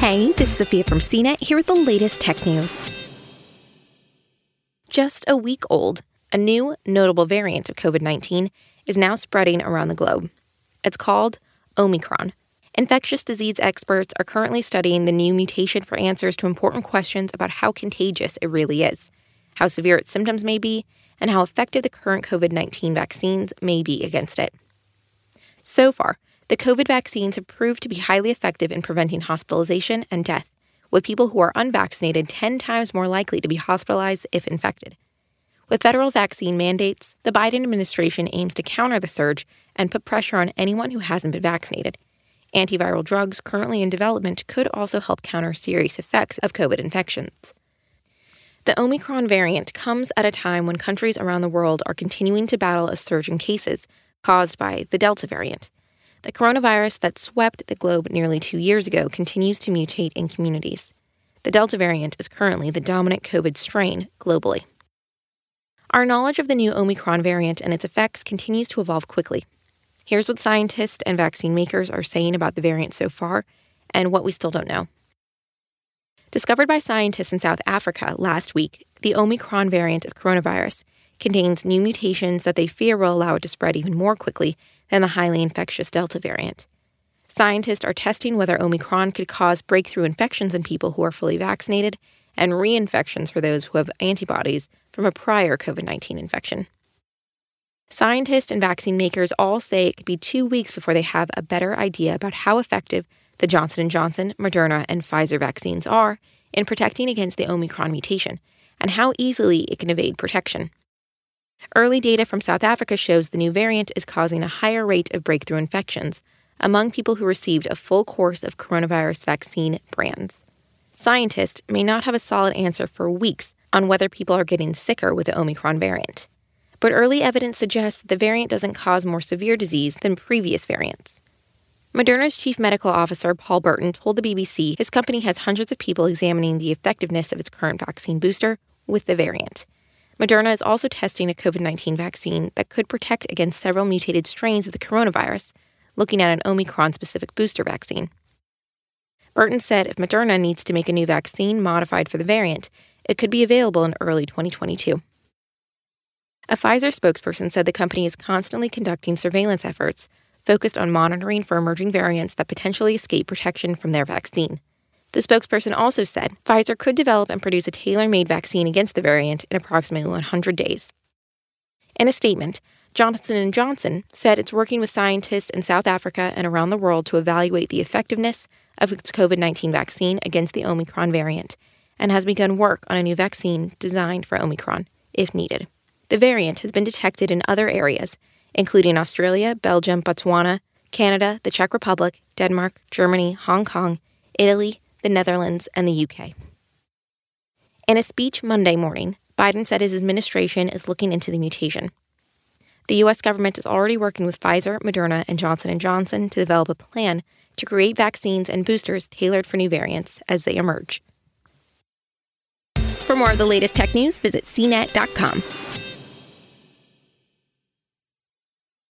Hey, this is Sophia from CNET here with the latest tech news. Just a week old, a new notable variant of COVID 19 is now spreading around the globe. It's called Omicron. Infectious disease experts are currently studying the new mutation for answers to important questions about how contagious it really is, how severe its symptoms may be, and how effective the current COVID 19 vaccines may be against it. So far, the COVID vaccines have proved to be highly effective in preventing hospitalization and death, with people who are unvaccinated 10 times more likely to be hospitalized if infected. With federal vaccine mandates, the Biden administration aims to counter the surge and put pressure on anyone who hasn't been vaccinated. Antiviral drugs currently in development could also help counter serious effects of COVID infections. The Omicron variant comes at a time when countries around the world are continuing to battle a surge in cases caused by the Delta variant. The coronavirus that swept the globe nearly two years ago continues to mutate in communities. The Delta variant is currently the dominant COVID strain globally. Our knowledge of the new Omicron variant and its effects continues to evolve quickly. Here's what scientists and vaccine makers are saying about the variant so far and what we still don't know. Discovered by scientists in South Africa last week, the Omicron variant of coronavirus contains new mutations that they fear will allow it to spread even more quickly than the highly infectious Delta variant. Scientists are testing whether Omicron could cause breakthrough infections in people who are fully vaccinated and reinfections for those who have antibodies from a prior COVID 19 infection. Scientists and vaccine makers all say it could be 2 weeks before they have a better idea about how effective the Johnson & Johnson, Moderna, and Pfizer vaccines are in protecting against the Omicron mutation and how easily it can evade protection. Early data from South Africa shows the new variant is causing a higher rate of breakthrough infections among people who received a full course of coronavirus vaccine brands. Scientists may not have a solid answer for weeks on whether people are getting sicker with the Omicron variant. But early evidence suggests that the variant doesn't cause more severe disease than previous variants. Moderna's chief medical officer, Paul Burton, told the BBC his company has hundreds of people examining the effectiveness of its current vaccine booster with the variant. Moderna is also testing a COVID 19 vaccine that could protect against several mutated strains of the coronavirus, looking at an Omicron specific booster vaccine. Burton said if Moderna needs to make a new vaccine modified for the variant, it could be available in early 2022. A Pfizer spokesperson said the company is constantly conducting surveillance efforts focused on monitoring for emerging variants that potentially escape protection from their vaccine. The spokesperson also said Pfizer could develop and produce a tailor-made vaccine against the variant in approximately 100 days. In a statement, Johnson & Johnson said it's working with scientists in South Africa and around the world to evaluate the effectiveness of its COVID-19 vaccine against the Omicron variant and has begun work on a new vaccine designed for Omicron if needed. The variant has been detected in other areas, including Australia, Belgium, Botswana, Canada, the Czech Republic, Denmark, Germany, Hong Kong, Italy, the Netherlands, and the UK. In a speech Monday morning, Biden said his administration is looking into the mutation. The US government is already working with Pfizer, Moderna, and Johnson & Johnson to develop a plan to create vaccines and boosters tailored for new variants as they emerge. For more of the latest tech news, visit cnet.com.